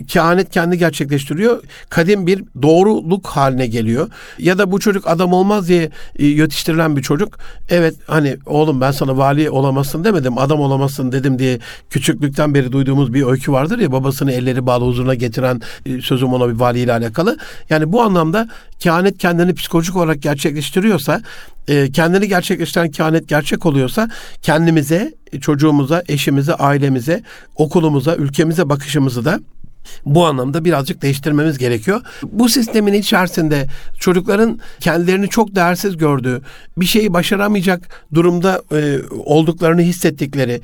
kehanet kendi gerçekleştiriyor. Kadim bir doğruluk haline geliyor. Ya da bu çocuk adam olmaz diye e, yetiştirilen bir çocuk evet hani oğlum ben sana vali olamazsın demedim, adam olamazsın dedim diye küçüklükten beri duyduğumuz bir öykü vardır ya babasını elleri bağlı huzuruna getiren e, sözüm ona bir valiyle alakalı. Yani bu anlamda kehanet kendini psikolojik olarak gerçekleştiriyorsa, e, kendini gerçekleştiren kehanet gerçek oluyorsa kendimize, çocuğumuza, eşimize, ailemize, okulumuza, ülkemize bakışımızı da Bu anlamda birazcık değiştirmemiz gerekiyor. Bu sistemin içerisinde çocukların kendilerini çok değersiz gördüğü, bir şeyi başaramayacak durumda e, olduklarını hissettikleri,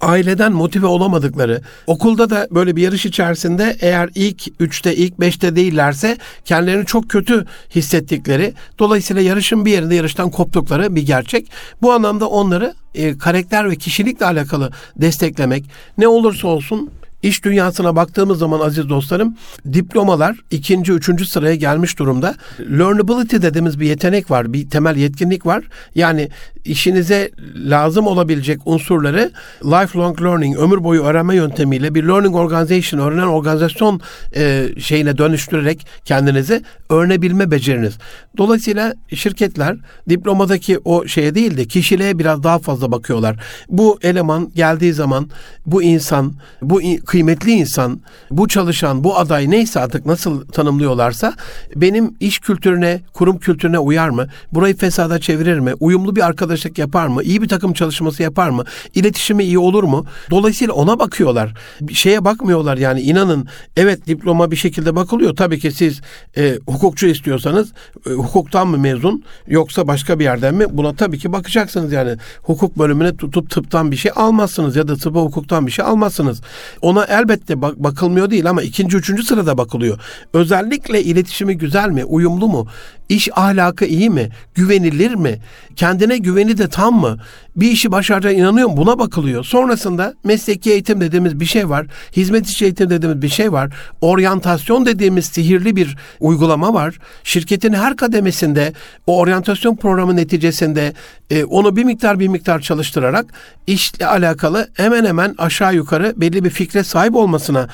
aileden motive olamadıkları, okulda da böyle bir yarış içerisinde eğer ilk üçte, ilk beşte değillerse kendilerini çok kötü hissettikleri, dolayısıyla yarışın bir yerinde yarıştan koptukları bir gerçek. Bu anlamda onları e, karakter ve kişilikle alakalı desteklemek, ne olursa olsun İş dünyasına baktığımız zaman aziz dostlarım diplomalar ikinci, üçüncü sıraya gelmiş durumda. Learnability dediğimiz bir yetenek var, bir temel yetkinlik var. Yani işinize lazım olabilecek unsurları lifelong learning, ömür boyu öğrenme yöntemiyle bir learning organization, öğrenen organizasyon e, şeyine dönüştürerek kendinizi öğrenebilme beceriniz. Dolayısıyla şirketler diplomadaki o şeye değil de kişiliğe biraz daha fazla bakıyorlar. Bu eleman geldiği zaman bu insan, bu kıymetli insan, bu çalışan, bu aday neyse artık nasıl tanımlıyorlarsa benim iş kültürüne, kurum kültürüne uyar mı? Burayı fesada çevirir mi? Uyumlu bir arkadaşlık yapar mı? İyi bir takım çalışması yapar mı? İletişimi iyi olur mu? Dolayısıyla ona bakıyorlar. Bir şeye bakmıyorlar yani inanın evet diploma bir şekilde bakılıyor. Tabii ki siz e, hukukçu istiyorsanız e, hukuktan mı mezun yoksa başka bir yerden mi? Buna tabii ki bakacaksınız yani. Hukuk bölümüne tutup tıptan bir şey almazsınız ya da tıpa hukuktan bir şey almazsınız. Ona Buna elbette bak- bakılmıyor değil ama ikinci, üçüncü sırada bakılıyor. Özellikle iletişimi güzel mi, uyumlu mu, iş ahlakı iyi mi, güvenilir mi, kendine güveni de tam mı, bir işi başaracağına inanıyor mu buna bakılıyor. Sonrasında mesleki eğitim dediğimiz bir şey var, hizmet içi eğitim dediğimiz bir şey var, oryantasyon dediğimiz sihirli bir uygulama var. Şirketin her kademesinde o oryantasyon programı neticesinde e, onu bir miktar bir miktar çalıştırarak işle alakalı hemen hemen aşağı yukarı belli bir fikre sahip olmasına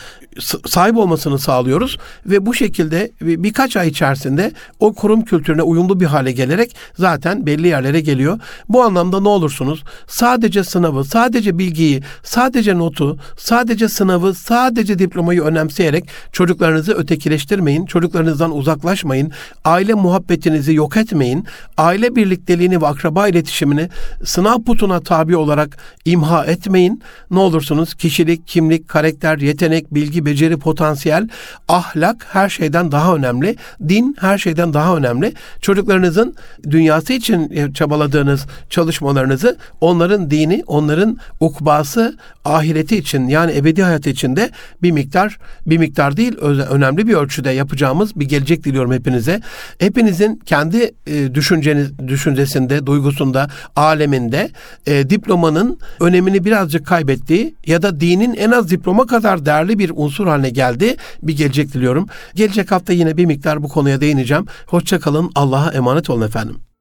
sahip olmasını sağlıyoruz ve bu şekilde birkaç ay içerisinde o kurum kültürüne uyumlu bir hale gelerek zaten belli yerlere geliyor. Bu anlamda ne olursunuz sadece sınavı, sadece bilgiyi, sadece notu, sadece sınavı, sadece diplomayı önemseyerek çocuklarınızı ötekileştirmeyin, çocuklarınızdan uzaklaşmayın, aile muhabbetinizi yok etmeyin, aile birlikteliğini ve akraba iletişimini sınav putuna tabi olarak imha etmeyin. Ne olursunuz kişilik, kimlik, karakter, yetenek, bilgi, beceri, potansiyel, ahlak her şeyden daha önemli. Din her şeyden daha önemli. Çocuklarınızın dünyası için çabaladığınız çalışmalarınızı onların dini, onların ukbası, ahireti için yani ebedi hayatı için de bir miktar, bir miktar değil önemli bir ölçüde yapacağımız bir gelecek diliyorum hepinize. Hepinizin kendi e, düşünceniz, düşüncesinde, duygusunda, aleminde e, diplomanın önemini birazcık kaybettiği ya da dinin en az diploma kadar değerli bir unsur haline geldi. Bir gelecek diliyorum. Gelecek hafta yine bir miktar bu konuya değineceğim. Hoşçakalın. Allah'a emanet olun efendim.